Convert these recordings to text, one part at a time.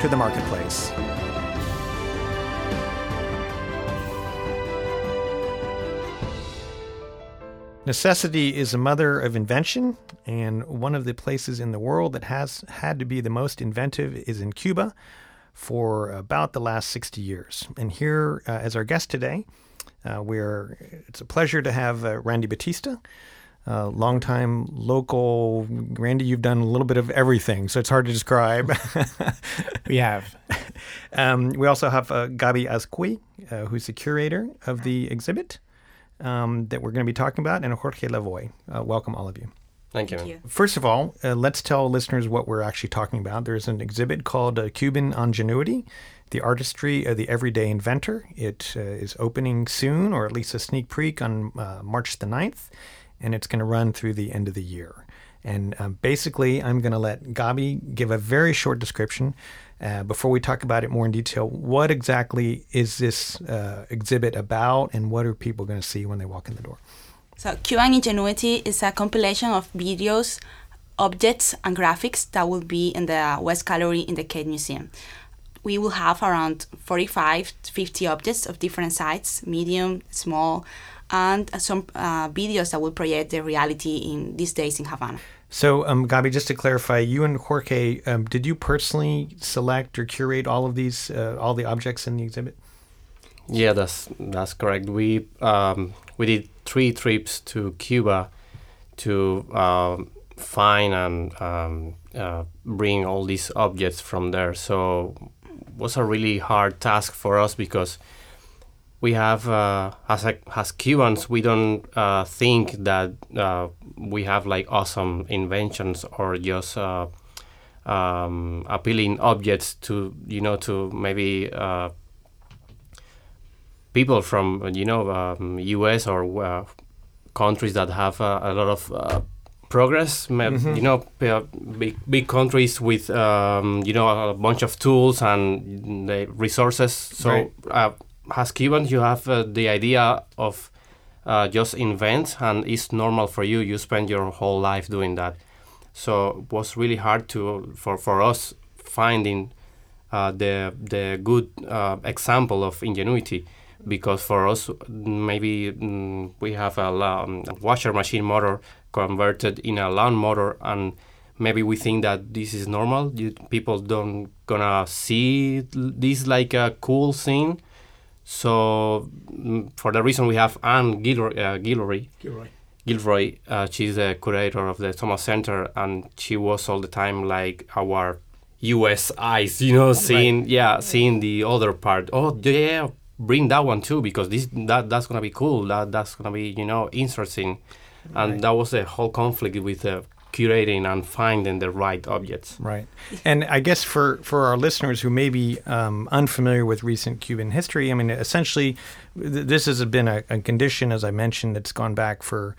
to the marketplace. Necessity is a mother of invention, and one of the places in the world that has had to be the most inventive is in Cuba for about the last 60 years. And here, uh, as our guest today, uh, we're, it's a pleasure to have uh, Randy Batista, uh, longtime local. Randy, you've done a little bit of everything, so it's hard to describe. we have. Um, we also have uh, Gabi Azcui, uh, who's the curator of the exhibit um, that we're going to be talking about, and Jorge Lavoy. Uh, welcome, all of you. Thank you. Thank you. First of all, uh, let's tell listeners what we're actually talking about. There's an exhibit called uh, Cuban Ingenuity the artistry of the everyday inventor. It uh, is opening soon, or at least a sneak peek on uh, March the 9th, and it's going to run through the end of the year. And um, basically, I'm going to let Gabi give a very short description uh, before we talk about it more in detail. What exactly is this uh, exhibit about, and what are people going to see when they walk in the door? So, Cuban Ingenuity is a compilation of videos, objects, and graphics that will be in the West Gallery in the Cade Museum. We will have around 45 50 objects of different sizes, medium, small, and some uh, videos that will project the reality in these days in Havana. So, um, Gabi, just to clarify, you and Jorge, um, did you personally select or curate all of these, uh, all the objects in the exhibit? Yeah, that's that's correct. We um, we did three trips to Cuba to uh, find and um, uh, bring all these objects from there. So, it was a really hard task for us because we have uh, as a, as Cubans we don't uh, think that uh, we have like awesome inventions or just uh, um, appealing objects to you know to maybe uh, people from you know um, U.S. or uh, countries that have a lot of progress. Mm-hmm. You know, big big countries with um, you know a bunch of tools and the resources. So. Right as Cubans, you have uh, the idea of uh, just invent, and it's normal for you. You spend your whole life doing that. So it was really hard to for, for us finding uh, the the good uh, example of ingenuity because for us maybe mm, we have a, um, washer machine motor converted in a lawn motor and maybe we think that this is normal you, people don't gonna see this like a cool thing so mm, for the reason we have Anne Gilroy, uh, Gilroy, Gilroy. Gilroy uh, she's the curator of the Thomas Center, and she was all the time like our U.S. eyes, you know, seeing right. yeah, seeing the other part. Oh yeah, bring that one too because this that that's gonna be cool. That that's gonna be you know interesting, and that was a whole conflict with the curating and finding the right objects. Right. And I guess for, for our listeners who may be um, unfamiliar with recent Cuban history, I mean, essentially, th- this has been a, a, condition, as I mentioned, that's gone back for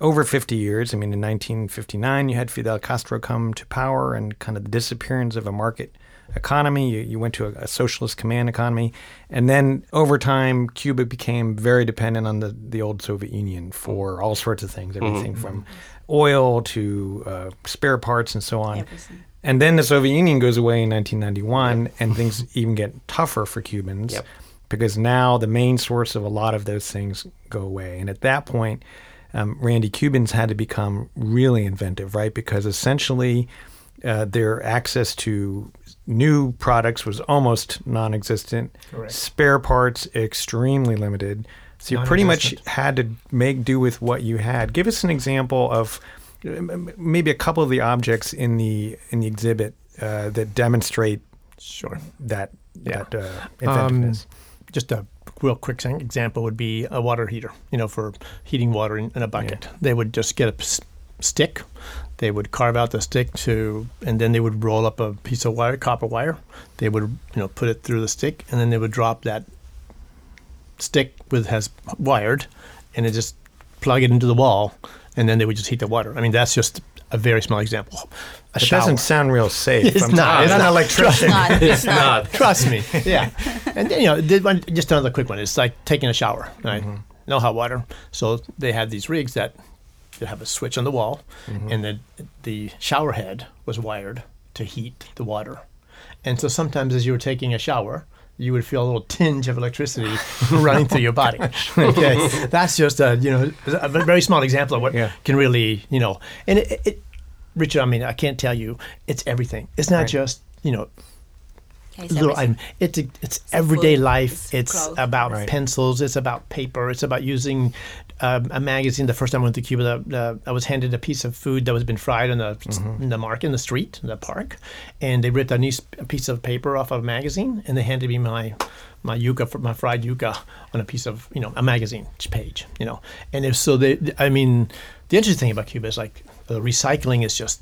over 50 years. I mean, in 1959, you had Fidel Castro come to power and kind of the disappearance of a market economy. You, you went to a, a, socialist command economy. And then over time, Cuba became very dependent on the, the old Soviet Union for all sorts of things, everything mm-hmm. from oil to uh, spare parts and so on. And then the Soviet Union goes away in 1991, yep. and things even get tougher for Cubans yep. because now the main source of a lot of those things go away. And at that point, um, Randy Cubans had to become really inventive, right? Because essentially, uh, their access to new products was almost non-existent. Correct. Spare parts extremely limited. So you pretty much had to make do with what you had. Give us an example of maybe a couple of the objects in the in the exhibit uh, that demonstrate sure that yeah. that uh, inventiveness. Um, just a real quick example would be a water heater. You know, for heating water in, in a bucket, yeah. they would just get a stick They would carve out the stick to, and then they would roll up a piece of wire, copper wire. They would, you know, put it through the stick, and then they would drop that stick with has wired, and they just plug it into the wall, and then they would just heat the water. I mean, that's just a very small example. A It shower. doesn't sound real safe. It's I'm- not, it's not not. electrician. It's not. It's not. Trust me. Yeah. And then, you know, one, just another quick one. It's like taking a shower, right? Mm-hmm. No hot water. So they had these rigs that that have a switch on the wall, mm-hmm. and the the shower head was wired to heat the water. And so sometimes as you were taking a shower, you would feel a little tinge of electricity running through your body. Okay, that's just a you know a very small example of what Yeah. can really you know. And it, it, Richard, I mean, I can't tell you, it's everything. It's not Right. just you know Yeah, it's little item. It's a, it's everyday food, life. it's It's, about Right. pencils. It's about paper. It's about using um, a magazine. The first time I went to Cuba, the, the, I was handed a piece of food that was been fried in the in the market in the street in the park, and they ripped a, nice, a piece of paper off of a magazine, and they handed me my my yuca for my fried yuca on a piece of you know a magazine page. You know, and if so, they I mean, the interesting thing about Cuba is like the recycling is just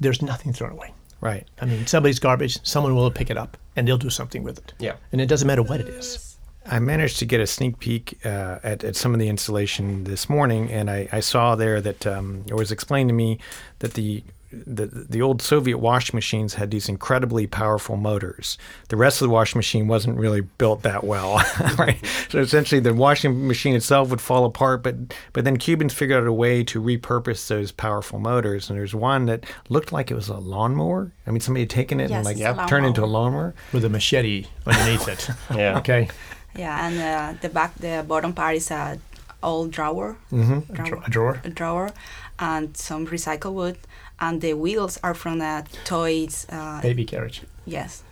there's nothing thrown away. Right. I mean, somebody's garbage, someone will pick it up and they'll do something with it. Yeah. And it doesn't matter what it is. I managed to get a sneak peek uh, at, at some of the installation this morning, and I, I saw there that um, it was explained to me that the, the the old Soviet washing machines had these incredibly powerful motors. The rest of the washing machine wasn't really built that well, right? So essentially, the washing machine itself would fall apart. But but then Cubans figured out a way to repurpose those powerful motors, and there's one that looked like it was a lawnmower. I mean, somebody had taken it Yes, and like it's a turned it into a lawnmower. lawnmower. With a machete underneath it. Yeah. Okay. Yeah, and uh, the back, the bottom part is a old drawer, Mm-hmm. Drawer, a drawer. a drawer, and some recycled wood, and the wheels are from a toys. Uh, Baby carriage. yes,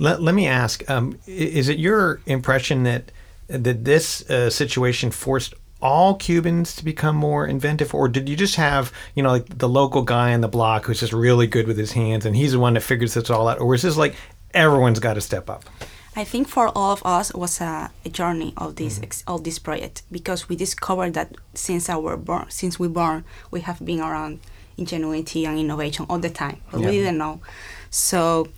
Let, let me ask: um, Is it your impression that that this uh, situation forced all Cubans to become more inventive, or did you just have you know like the local guy on the block who's just really good with his hands, and he's the one that figures this all out, or is this like everyone's got to step up? I think for all of us was a, a journey of this mm-hmm. ex- of this project because we discovered that since our born, since we born, we have been around ingenuity and innovation all the time, but Yeah. we didn't know. So,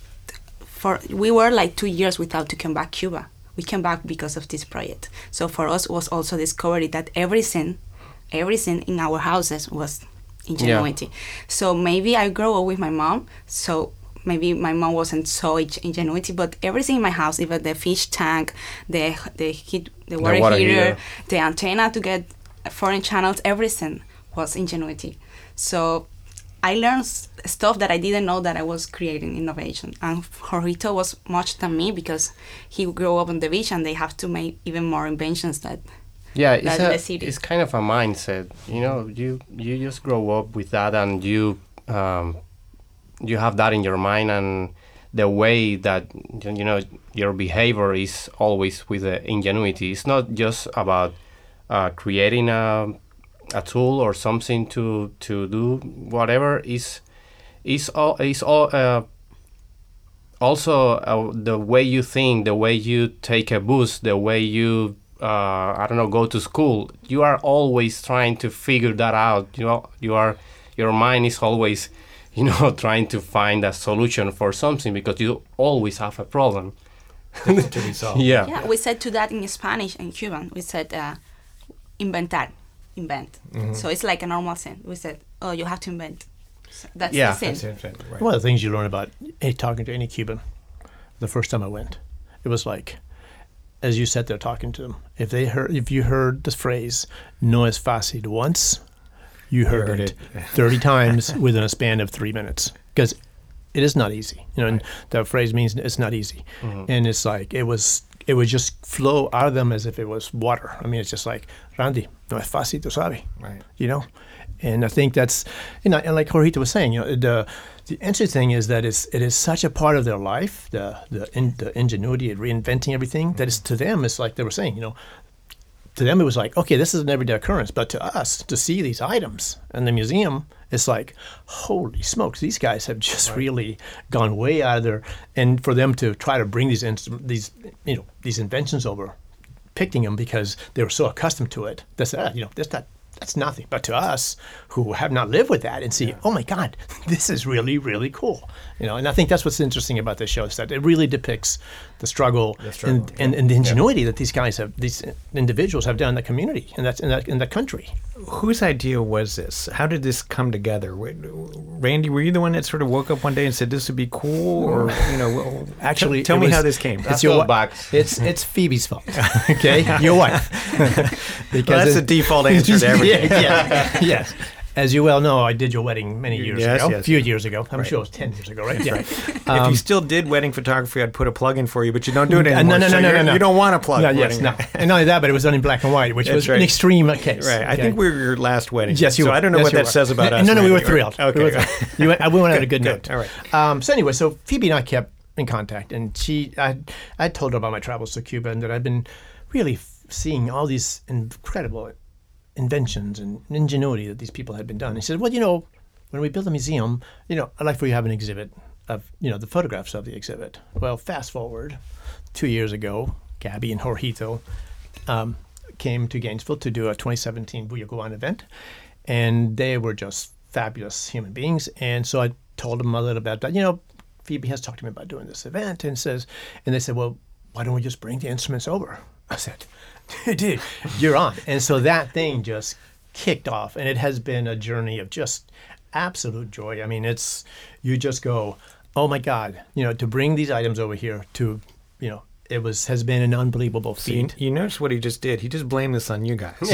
for we were like two years without to come back Cuba. We came back because of this project. So for us was also discovery that everything, everything in our houses was ingenuity. So maybe I grew up with my mom. So maybe my mom wasn't so ing- ingenuity, but everything in my house, even the fish tank, the the heat, the water, water heater, heater. the antenna to get foreign channels, everything was ingenuity. So I learned stuff that I didn't know that I was creating innovation. And Jorgito was much than me because he grew up on the beach and they have to make even more inventions that Yeah, it's, a, the city. it's kind of a mindset. You know, you you just grow up with that, and you um, you have that in your mind, and the way that you know your behavior is always with the ingenuity. It's not just about uh, creating a a tool or something to to do whatever. Is is all is all. Uh, also uh, the way you think the way you take a bus the way you uh, i don't know go to school you are always trying to figure that out you know you are your mind is always you know trying to find a solution for something because you always have a problem to be solved. yeah Yeah, we said to that in Spanish and Cuban. We said uh, inventar, invent. So it's like a normal thing. We said, oh, you have to invent. So that's Yeah, the thing. That's it, right. One of the things you learn about eh, talking to any Cuban, the first time I went, it was like, as you sat there talking to them, if they heard, if you heard this phrase "no es fácil" once, you heard, heard it, it. thirty times within a span of three minutes, because it is not easy. You know, and that phrase means it's not easy, mm-hmm. and it's like it was. It would just flow out of them as if it was water. I mean, it's just like Randy, no es fácil, tú sabes Right. you know and i think that's you know and like jorgito was saying you know the the interesting thing is that it's it is such a part of their life the the, in, the ingenuity and reinventing everything that is mm-hmm. to them it's like they were saying you know to them it was like okay this is an everyday occurrence but to us to see these items in the museum it's like holy smokes these guys have just really gone way out of their and for them to try to bring these these you know these inventions over picking them because they were so accustomed to it that's ah, you know that's not that's nothing. But to us who have not lived with that and see, oh my God, this is really really cool. You know, and I think that's what's interesting about this show is that it really depicts the struggle, struggle, and, and, and the ingenuity that these guys have, these individuals have done in the community and that's in that in that country. Whose idea was this? How did this come together? Randy, were you the one that sort of woke up one day and said this would be cool, or you know, well, Actually, tell it me was- how this came. It's your box. It's it's Phoebe's fault. Okay, your wife. because Well, that's it- the default answer to everything. yeah, yeah, yes. As you well know, I did your wedding many years Yes, ago. yes, a few yes. years ago. I'm sure it was ten years ago, right? Yeah. if you still did wedding photography, I'd put a plug in for you, but you don't do it Uh, anymore. no, no, so no, no, no, no. You don't want to plug. No, yes, no. And not only that, but it was done in black and white, which That's was right. an extreme case. Right. I okay? think we were your last wedding. Yes, you So were. I don't know what that were. says about no, us. No, no, we were thrilled. Okay. We, thrilled. You went, we went on a good Good. note. All right. Um, so anyway, so Phoebe and I kept in contact, and she, I, I told her about my travels to Cuba and that I've been really seeing all these incredible inventions and ingenuity that these people had been done. He said, "Well, you know, when we build a museum, you know, I'd like for you to have an exhibit of, you know, the photographs of the exhibit." Well, fast forward, two years ago, Gabby and Jorgito um, came to Gainesville to do a 2017 Bulla Cubana event, and they were just fabulous human beings. And so I told them a little bit about, you know, Phoebe has talked to me about doing this event, and says, and they said, well, why don't we just bring the instruments over? I said, dude, you're on. And so that thing just kicked off, and it has been a journey of just absolute joy. I mean, it's you just go, oh my God, you know, to bring these items over here to, you know, it was has been an unbelievable So you, feat. you notice what he just did? He just blamed this on you guys.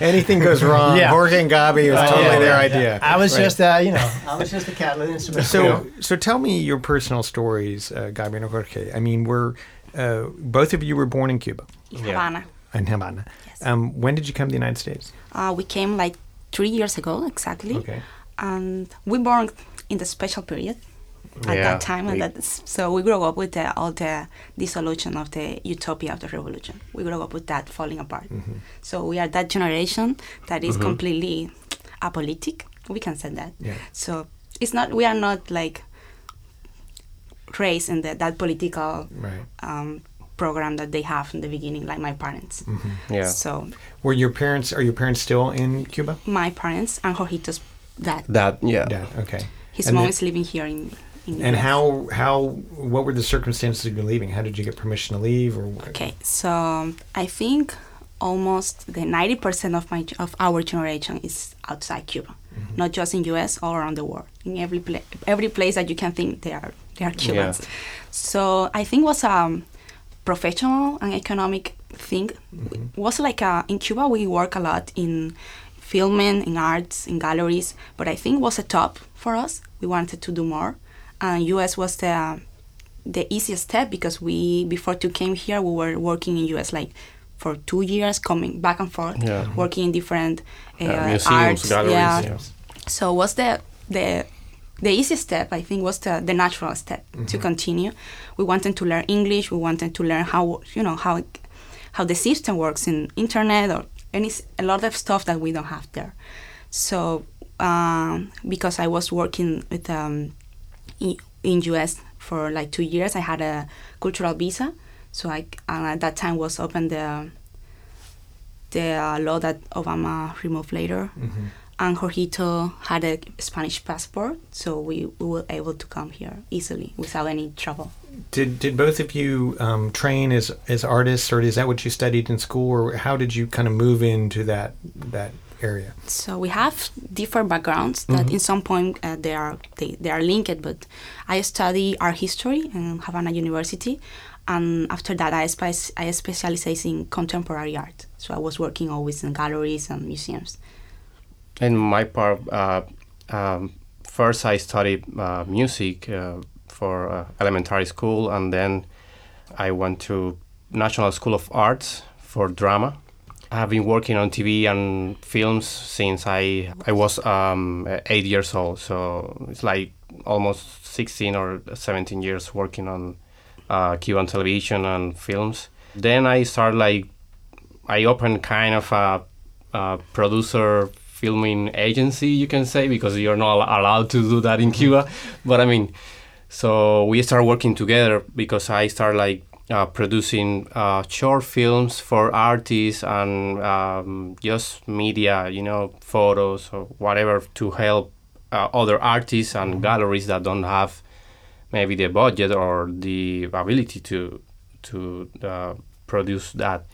Anything goes wrong, Yeah. Jorge and Gabi, it was totally Yeah, their yeah, idea. I was Right. just, uh, you know, I was just a catalyst instrument. So, so tell me your personal stories, uh, Gabi and Jorge. I mean, we're uh, both of you were born in Cuba, in Yeah. Havana. in Havana. Yes. Um, when did you come to the United States? Uh, we came like three years ago exactly, Okay. and we born in the special period at Yeah, that time, and we- that's so we grew up with the, all the dissolution of the utopia of the revolution. We grew up with that falling apart. Mm-hmm. So we are that generation that is completely apolitic. We can say that. Yeah. So it's not. We are not like raised in the, that political Right. um, program that they have in the beginning, like my parents. Yeah. So Were your parents? Are your parents still in Cuba? my parents and Jorgito's dad. That yeah. Yeah. Okay. His And mom then- is living here in. in And US. how how what were the circumstances of you leaving? How did you get permission to leave? Or Okay, so I think almost the ninety percent of my of our generation is outside Cuba, Mm-hmm. not just in U.S. all around the world. In every place, every place that you can think, they are they are Cubans. So I think was a professional and economic thing. Mm-hmm. Was like a, in Cuba we work a lot in filming, in arts, in galleries, but I think was a top for us. We wanted to do more, and U.S. was the the easiest step because we before to came here we were working in US like for two years coming back and forth Yeah. working in different uh, Yeah, museums, arts galleries, yeah. yeah. so was the the the easiest step I think was the, the natural step to continue we wanted to learn English we wanted to learn how you know how how the system works in internet or any a lot of stuff that we don't have there so um, because I was working with um, in, in US for like two years. I had a cultural visa, so I and at that time was open the the uh, law that Obama removed later. Mm-hmm. And Jorgito had a Spanish passport, so we, we were able to come here easily without any trouble. Did did both of you um, train as as artists, or is that what you studied in school, or how did you kind of move into that that area? So we have different backgrounds that in some point uh, they are they, they are linked. But I study art history in Havana University, and after that I spe- I specialize in contemporary art. So I was working always in galleries and museums. In my part, uh, um, first I studied uh, music uh, for uh, elementary school, and then I went to National School of Arts for drama. I have been working on TV and films since I I was um, eight years old. So it's like almost 16 or 17 years working on uh, Cuban television and films. Then I started like I opened kind of a, a producer filming agency, you can say, because you're not allowed to do that in Cuba. But I mean, so we start working together because I start like uh, producing uh, short films for artists and um, just media, you know, photos or whatever to help uh, other artists and galleries that don't have maybe the budget or the ability to to uh, produce that.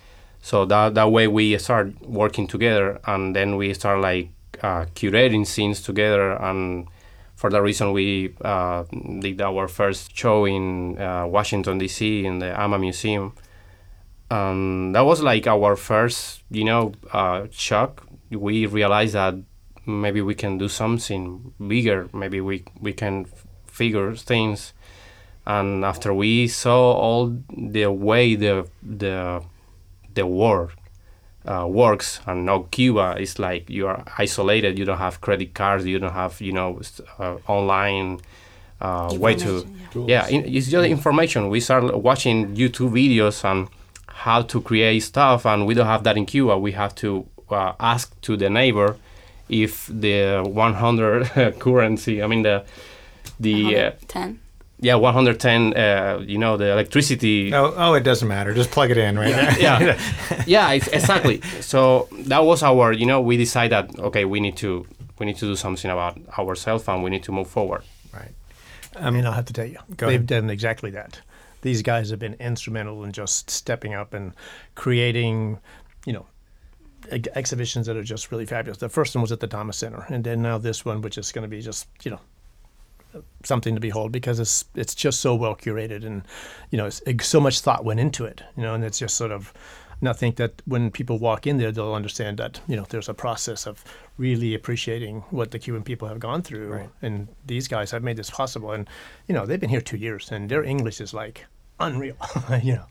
So that that way we start working together, and then we start like uh, curating scenes together. And for that reason, we uh, did our first show in uh, Washington D.C. in the AMA Museum. And that was like our first, you know, uh, shock. We realized that maybe we can do something bigger. Maybe we we can figure things. And after we saw all the way the the the world uh, works, and now Cuba is like you are isolated. You don't have credit cards. You don't have you know uh, online uh, way to Information, yeah. in, it's just information. We start watching YouTube videos on how to create stuff, and we don't have that in Cuba. We have to uh, ask to the neighbor if the 100 currency. I mean the the uh, 10. Yeah 110 uh, you know the electricity Oh, oh, it doesn't matter. Just plug it in, right? yeah yeah it's, exactly so that was our you know we decided that okay we need to we need to do something about ourselves and we need to move forward right. i mean I'll have to tell you, Go they've ahead. done exactly that. These guys have been instrumental in just stepping up and creating, you know, ex- exhibitions that are just really fabulous. The first one was at the Thomas Center, and then now this one, which is going to be just, you know, something to behold because it's it's just so well curated and you know so much thought went into it you know and it's just sort of and I think that when people walk in there they'll understand that you know there's a process of really appreciating what the Cuban people have gone through Right. and these guys have made this possible. And you know they've been here two years and their English is like unreal you know.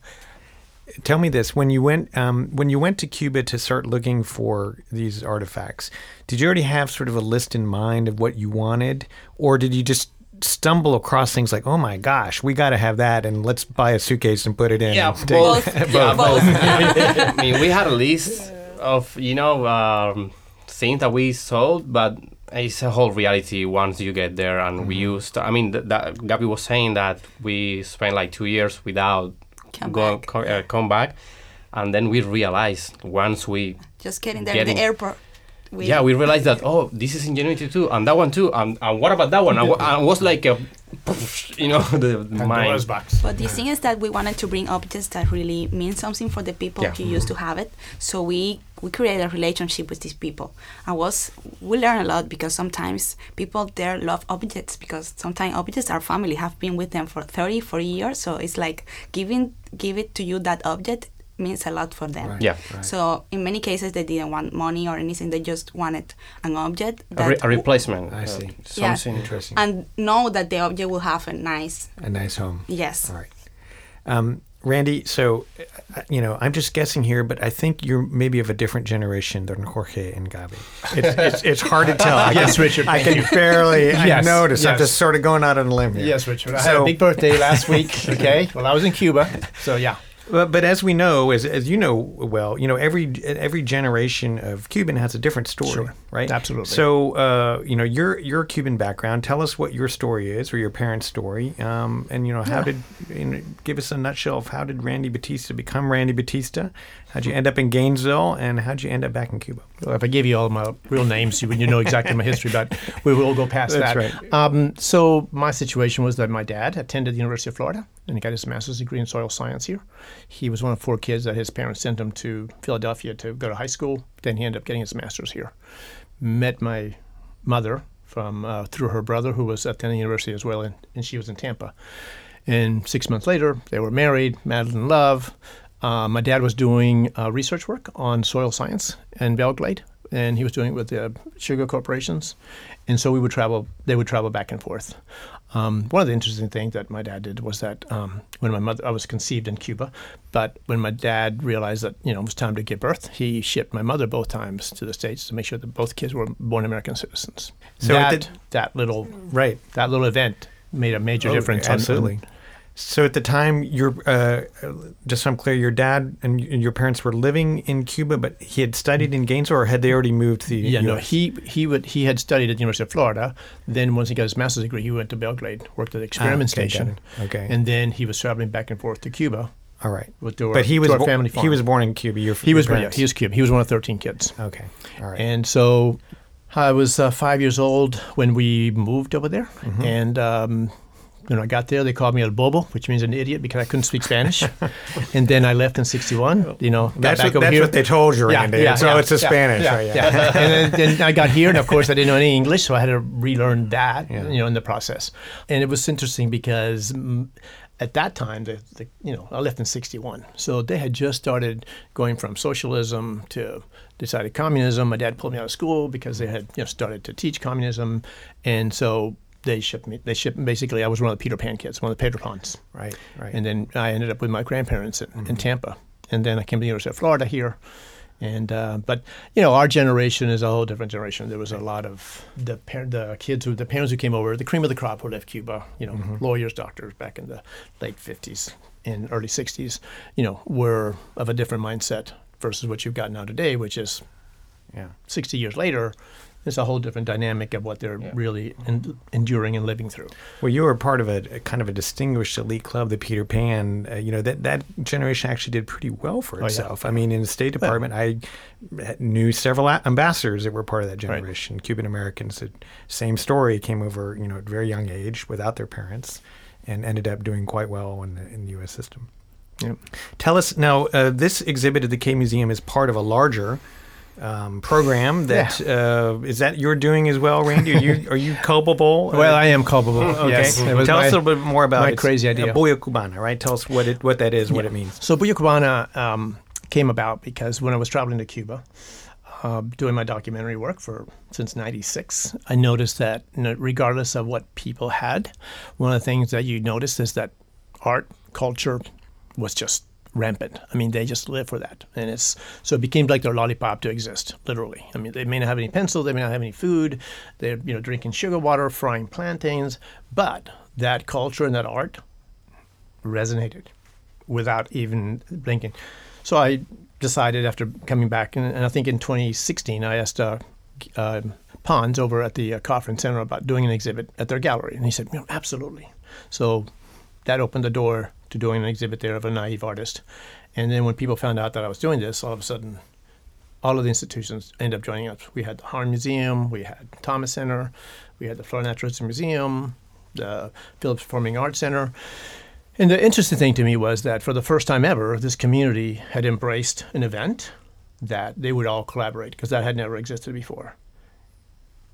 Tell me this: when you went um, when you went to Cuba to start looking for these artifacts, did you already have sort of a list in mind of what you wanted, or did you just stumble across things like, "Oh my gosh, we got to have that," and let's buy a suitcase and put it in? Yeah, and take- both. Both. Yeah, Both. I mean, we had a list of you know um, things that we sold, but it's a whole reality once you get there. And we used. I mean, th- that Gabby was saying that we spent like two years without Come go, back. co- uh, come back, and then we realized once we Just getting there Getting- in the airport. We, yeah we realized that oh this is ingenuity too, and that one too, and, and what about that one? And, and was like a, you know, the Pandora's mind. box But the thing is that we wanted to bring objects that really mean something for the people Yeah. who used to have it. So we we created a relationship with these people. And was we learn a lot because sometimes people there love objects because sometimes objects are family have been with them for 30, 40 years. So it's like giving give it to you that object means a lot for them. Right. Yeah. Right. So in many cases they didn't want money or anything. They just wanted an object A, re- a replacement. I uh, see. Yeah. something Interesting. and know that the object will have a nice a nice home. yes. All right. Um, Randy, so, uh, you know, I'm just guessing here, but I think you're maybe of a different generation than Jorge and Gabi. It's, it's, it's hard to tell. I Yes, can, Richard, I thank can barely I Yes, notice. I'm just sort of going out on a limb here. yes Richard I had a big birthday last week okay well I was in Cuba so yeah But, but as we know, as, as you know well, you know every every generation of Cuban has a different story, Sure. Right? Absolutely. So, uh, you know, your your Cuban background. Tell us what your story is, or your parents' story, um, and you know, how did you know, give us a nutshell of how did Randy Batista become Randy Batista? How'd you end up in Gainesville, and how'd you end up back in Cuba? Well, if I gave you all my real names, you would you know exactly my history, but we will go past That's that. right. Um, so my situation was that my dad attended the University of Florida and he got his master's degree in soil science here. He was one of four kids that his parents sent him to Philadelphia to go to high school. Then he ended up getting his master's here. Met my mother from uh, through her brother who was attending university as well, and, and she was in Tampa. And six months later, they were married, madly in love. Uh, my dad was doing uh, research work on soil science in Belle Glade, and he was doing it with the sugar corporations. And so we would travel; they would travel back and forth. Um, one of the interesting things that my dad did was that um, when my mother, I was conceived in Cuba, but when my dad realized that you know it was time to give birth, he shipped my mother both times to the states to make sure that both kids were born American citizens. So that at the- that little Right. that little event made a major Oh, difference. on- on- Absolutely. So at the time, your uh, just so I'm clear, your dad and your parents were living in Cuba, but he had studied in Gainesville, or had they already moved to the Yeah, no, he he would he had studied at the University of Florida. Then once he got his master's degree, he went to Belle Glade, worked at the experiment Ah, okay, station. Okay. and then he was traveling back and forth to Cuba. All right. With our- but he was bo- family he was born in Cuba. Your, He was, yeah, he was Cuban. He was one of 13 kids. okay. All right. And so I was uh, five years old when we moved over there. Mm-hmm. And um, when I got there, they called me El Bobo, which means an idiot because I couldn't speak Spanish. and then I left in 61, you know, got that's back what, that's what they told you, Randy. so it's a Spanish, yeah, right? yeah. and then, then I got here, and of course, I didn't know any English, so I had to relearn that, Yeah. you know, in the process. And it was interesting because mm, at that time, the, the, you know, I left in '61, so they had just started going from socialism to decided communism. My dad pulled me out of school because they had you know started to teach communism, and so they shipped me. They shipped basically. I was one of the Peter Pan kids, one of the Peter Pans. Right. Right. And then I ended up with my grandparents in, in Tampa. And then I came to the University of Florida here. And uh, but you know our generation is a whole different generation. There was a lot of the par- the kids who the parents who came over, the cream of the crop who left Cuba. You know, lawyers, doctors back in the late fifties and early sixties. You know, were of a different mindset versus what you've got now today, which is yeah. 60 years later, it's a whole different dynamic of what they're really en- enduring and living through. Well, you were part of a, a kind of a distinguished elite club, the Peter Pan. Uh, you know that that generation actually did pretty well for Oh, yeah. itself. I mean, in the State Department, I knew several a- ambassadors that were part of that Right. generation. Cuban Americans, that same story, came over you know at very young age without their parents, and ended up doing quite well in the in the U.S. system. Yep. Tell us now. Uh, this exhibit at the Cade Museum is part of a larger. Um, program that uh, is that you're doing as well, Randy? Are you are you culpable? Well, I am culpable. Okay. Yes, Tell my- us a little bit more about my it. crazy idea. Uh, Bulla Cubana, right? Tell us what it what that is, what it means. So Bulla Cubana um, came about because when I was traveling to Cuba, uh, doing my documentary work for since '96, I noticed that regardless of what people had, one of the things that you noticed is that art, culture, was just rampant. I mean, they just live for that, and it's so it became like their lollipop to exist, literally. I mean, they may not have any pencil, they may not have any food, they're you know drinking sugar water, frying plantains, but that culture and that art resonated without even blinking. So I decided after coming back, and, and I think in 2016, I asked uh, uh, Pons over at the uh, Coffin Center about doing an exhibit at their gallery, and he said, you know, absolutely. So that opened the door to doing an exhibit there of a naive artist. And then when people found out that I was doing this, all of a sudden, all of the institutions ended up joining us. We had the Harn Museum, we had Thomas Center, we had the Florida Natural History Museum, the Phillips Performing Arts Center. And the interesting thing to me was that for the first time ever, this community had embraced an event that they would all collaborate because that had never existed before.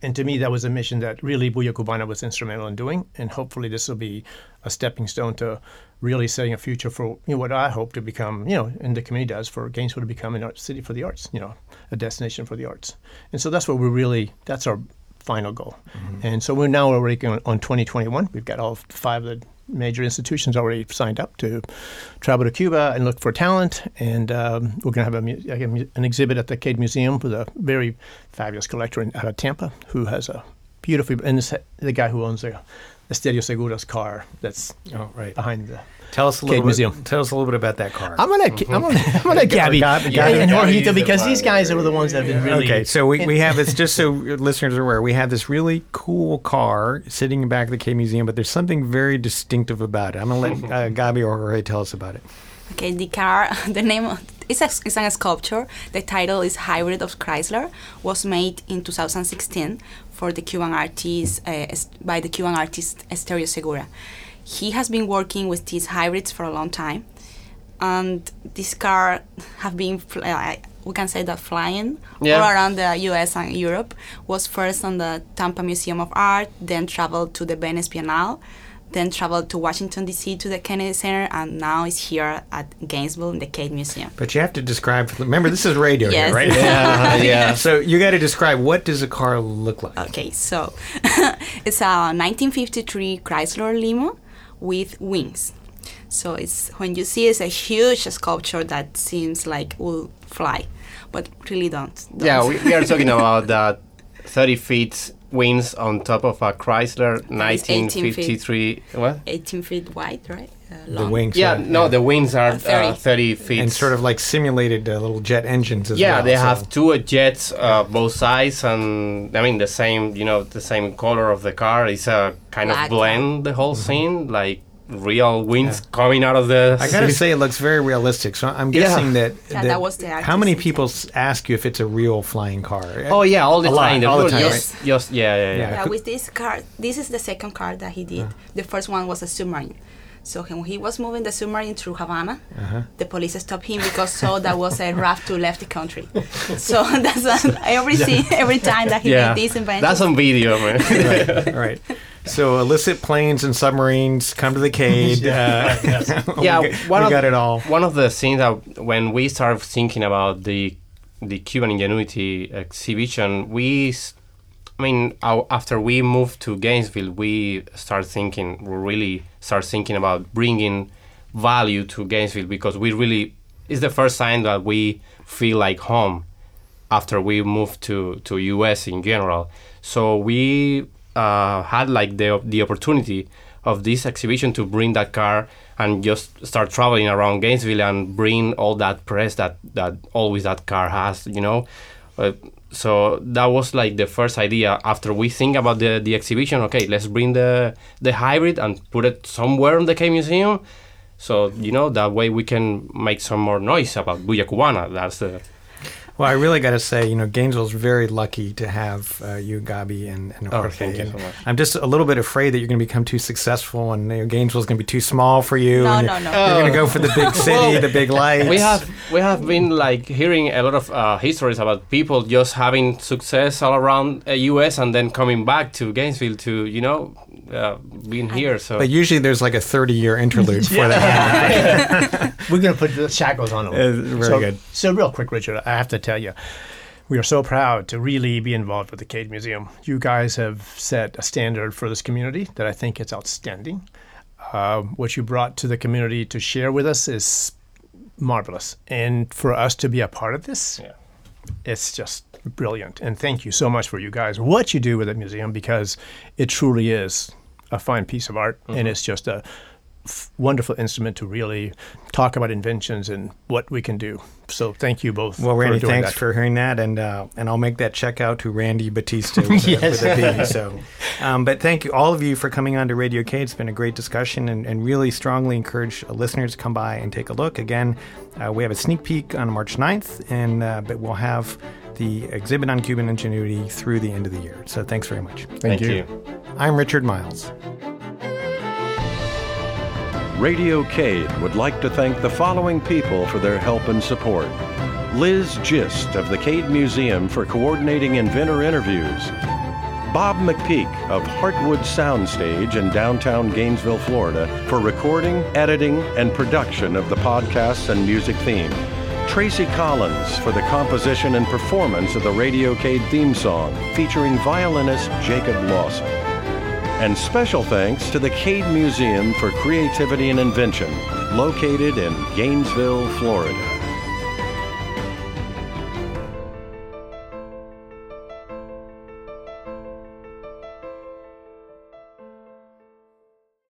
And to me, that was a mission that really Bulla Cubana was instrumental in doing. And hopefully, this will be a stepping stone to really setting a future for you know, what I hope to become, you know, and the community does for Gainesville to become an art city for the arts, you know, a destination for the arts. And so that's what we're really, that's our final goal. Mm-hmm. And so we're now already on, on 2021. We've got all five of the major institutions already signed up to travel to Cuba and look for talent. And um, we're going to have a, an exhibit at the Cade Museum with a very fabulous collector in, out of Tampa who has a beautiful, and this, the guy who owns the Esterio Segura's car that's Oh, right. behind the. Tell us a Cade little bit. Museum. Tell us a little bit about that car. I'm gonna, I'm gonna, I'm gonna Gabby, Gabby- Gabby and Gabby Jorgito because these guys are the ones that have been really. Okay, so we, we have this, just so listeners are aware, we have this really cool car sitting in back of the Cade Museum, but there's something very distinctive about it. I'm going to let uh, Gabi or Jorge tell us about it. Okay, the car, the name of, it's, a, it's a sculpture. The title is Hybrid of Chrysler. Was made in 2016 for the Cuban artist uh, by the Cuban artist Esterio Segura. He has been working with these hybrids for a long time, and this car have been uh, we can say that flying Yeah. all around the U.S. and Europe. Was first on the Tampa Museum of Art, then traveled to the Venice Biennale then traveled to Washington D.C. to the Kennedy Center, and now is here at Gainesville in the Cade Museum. But you have to describe, remember, this is radio Yes. here, right? Yeah, yeah. So you got to describe what does a car look like? Okay, so it's a 1953 Chrysler limo with wings. So it's when you see it's a huge sculpture that seems like will fly, but really don't. don't. Yeah, we, we are talking about that 30 feet wings on top of a Chrysler That is 18 feet. 1953. What? 18 feet wide, right? Uh, The wings. Yeah, no, the wings are uh, 30. 30 feet. And sort of like simulated uh, little jet engines as yeah, well. they so- have two jets, uh, both sides, and I mean the same, you know, the same color of the car. It's a kind Black. of blend the whole scene, like real winds coming out of the. I gotta say, it looks very realistic. So I'm Yeah. guessing that, Yeah, that was the How many people s- ask you if it's a real flying car? Oh yeah, all the A lot, time. all the time, Just, just yeah, yeah, yeah. Yeah. Yeah, with this car, this is the second car that he did. The first one was a submarine. So when he was moving the submarine through Havana, the police stopped him because saw that was a raft to left the country. so that's uh, every scene, every time that he Yeah, made this invention. that's on video, man. All right. So illicit planes and submarines come to the Cade. Uh, we yeah, got- one we of, got it all. One of the things that when we started thinking about the the Cuban Ingenuity exhibition, we, I mean, after we moved to Gainesville, we start thinking, we really start thinking about bringing value to Gainesville because we really, it's the first time that we feel like home after we moved to to US in general. So we uh, had like the the opportunity of this exhibition to bring that car and just start traveling around Gainesville and bring all that press that that always that car has, you know. Uh, so that was like the first idea. After we think about the, the exhibition okay let's bring the the hybrid and put it somewhere in the Cade museum. So you know that way we can make some more noise about Bulla Cubana. That's the Well, I really got to say, you know, Gainesville's very lucky to have uh, you, Gabi, and, and Oh, Jorge. thank you so much. I'm just a little bit afraid that you're going to become too successful, and you know, Gainesville's going to be too small for you. No, and no, you're, no. You're going to go for the big city, the big lights. we have we have been like hearing a lot of uh, histories about people just having success all around uh, U.S. and then coming back to Gainesville to you know uh, being here. So But usually there's like a 30 year interlude for that. We're going to put the shackles on them. Uh, very so, good. So, real quick, Richard, I have to tell you, we are so proud to really be involved with the Cade Museum. You guys have set a standard for this community that I think is outstanding. Uh, what you brought to the community to share with us is marvelous. And for us to be a part of this, Yeah. it's just brilliant. And thank you so much for you guys, what you do with the museum, because it truly is a fine piece of art. And it's just a f- wonderful instrument to really talk about inventions and what we can do. So thank you both. Well, for Randy, doing thanks that. for hearing that, and uh, and I'll make that check out to Randy Batista with, a, Yes. with a B. So, um, but thank you all of you for coming on to Radio Cade. It's been a great discussion, and, and really strongly encourage listeners to come by and take a look. Again, uh, we have a sneak peek on March 9th, and uh, but we'll have the exhibit on Cuban ingenuity through the end of the year. So, thanks very much. thank you. I'm Richard Miles. Radio Cade would like to thank the following people for their help and support. Liz Gist of the Cade Museum for coordinating inventor interviews. Bob McPeak of Heartwood Soundstage in downtown Gainesville, Florida for recording, editing, and production of the podcasts and music theme. Tracy Collins for the composition and performance of the Radio Cade theme song featuring violinist Jacob Lawson. And special thanks to the Cade Museum for Creativity and Invention, located in Gainesville, Florida.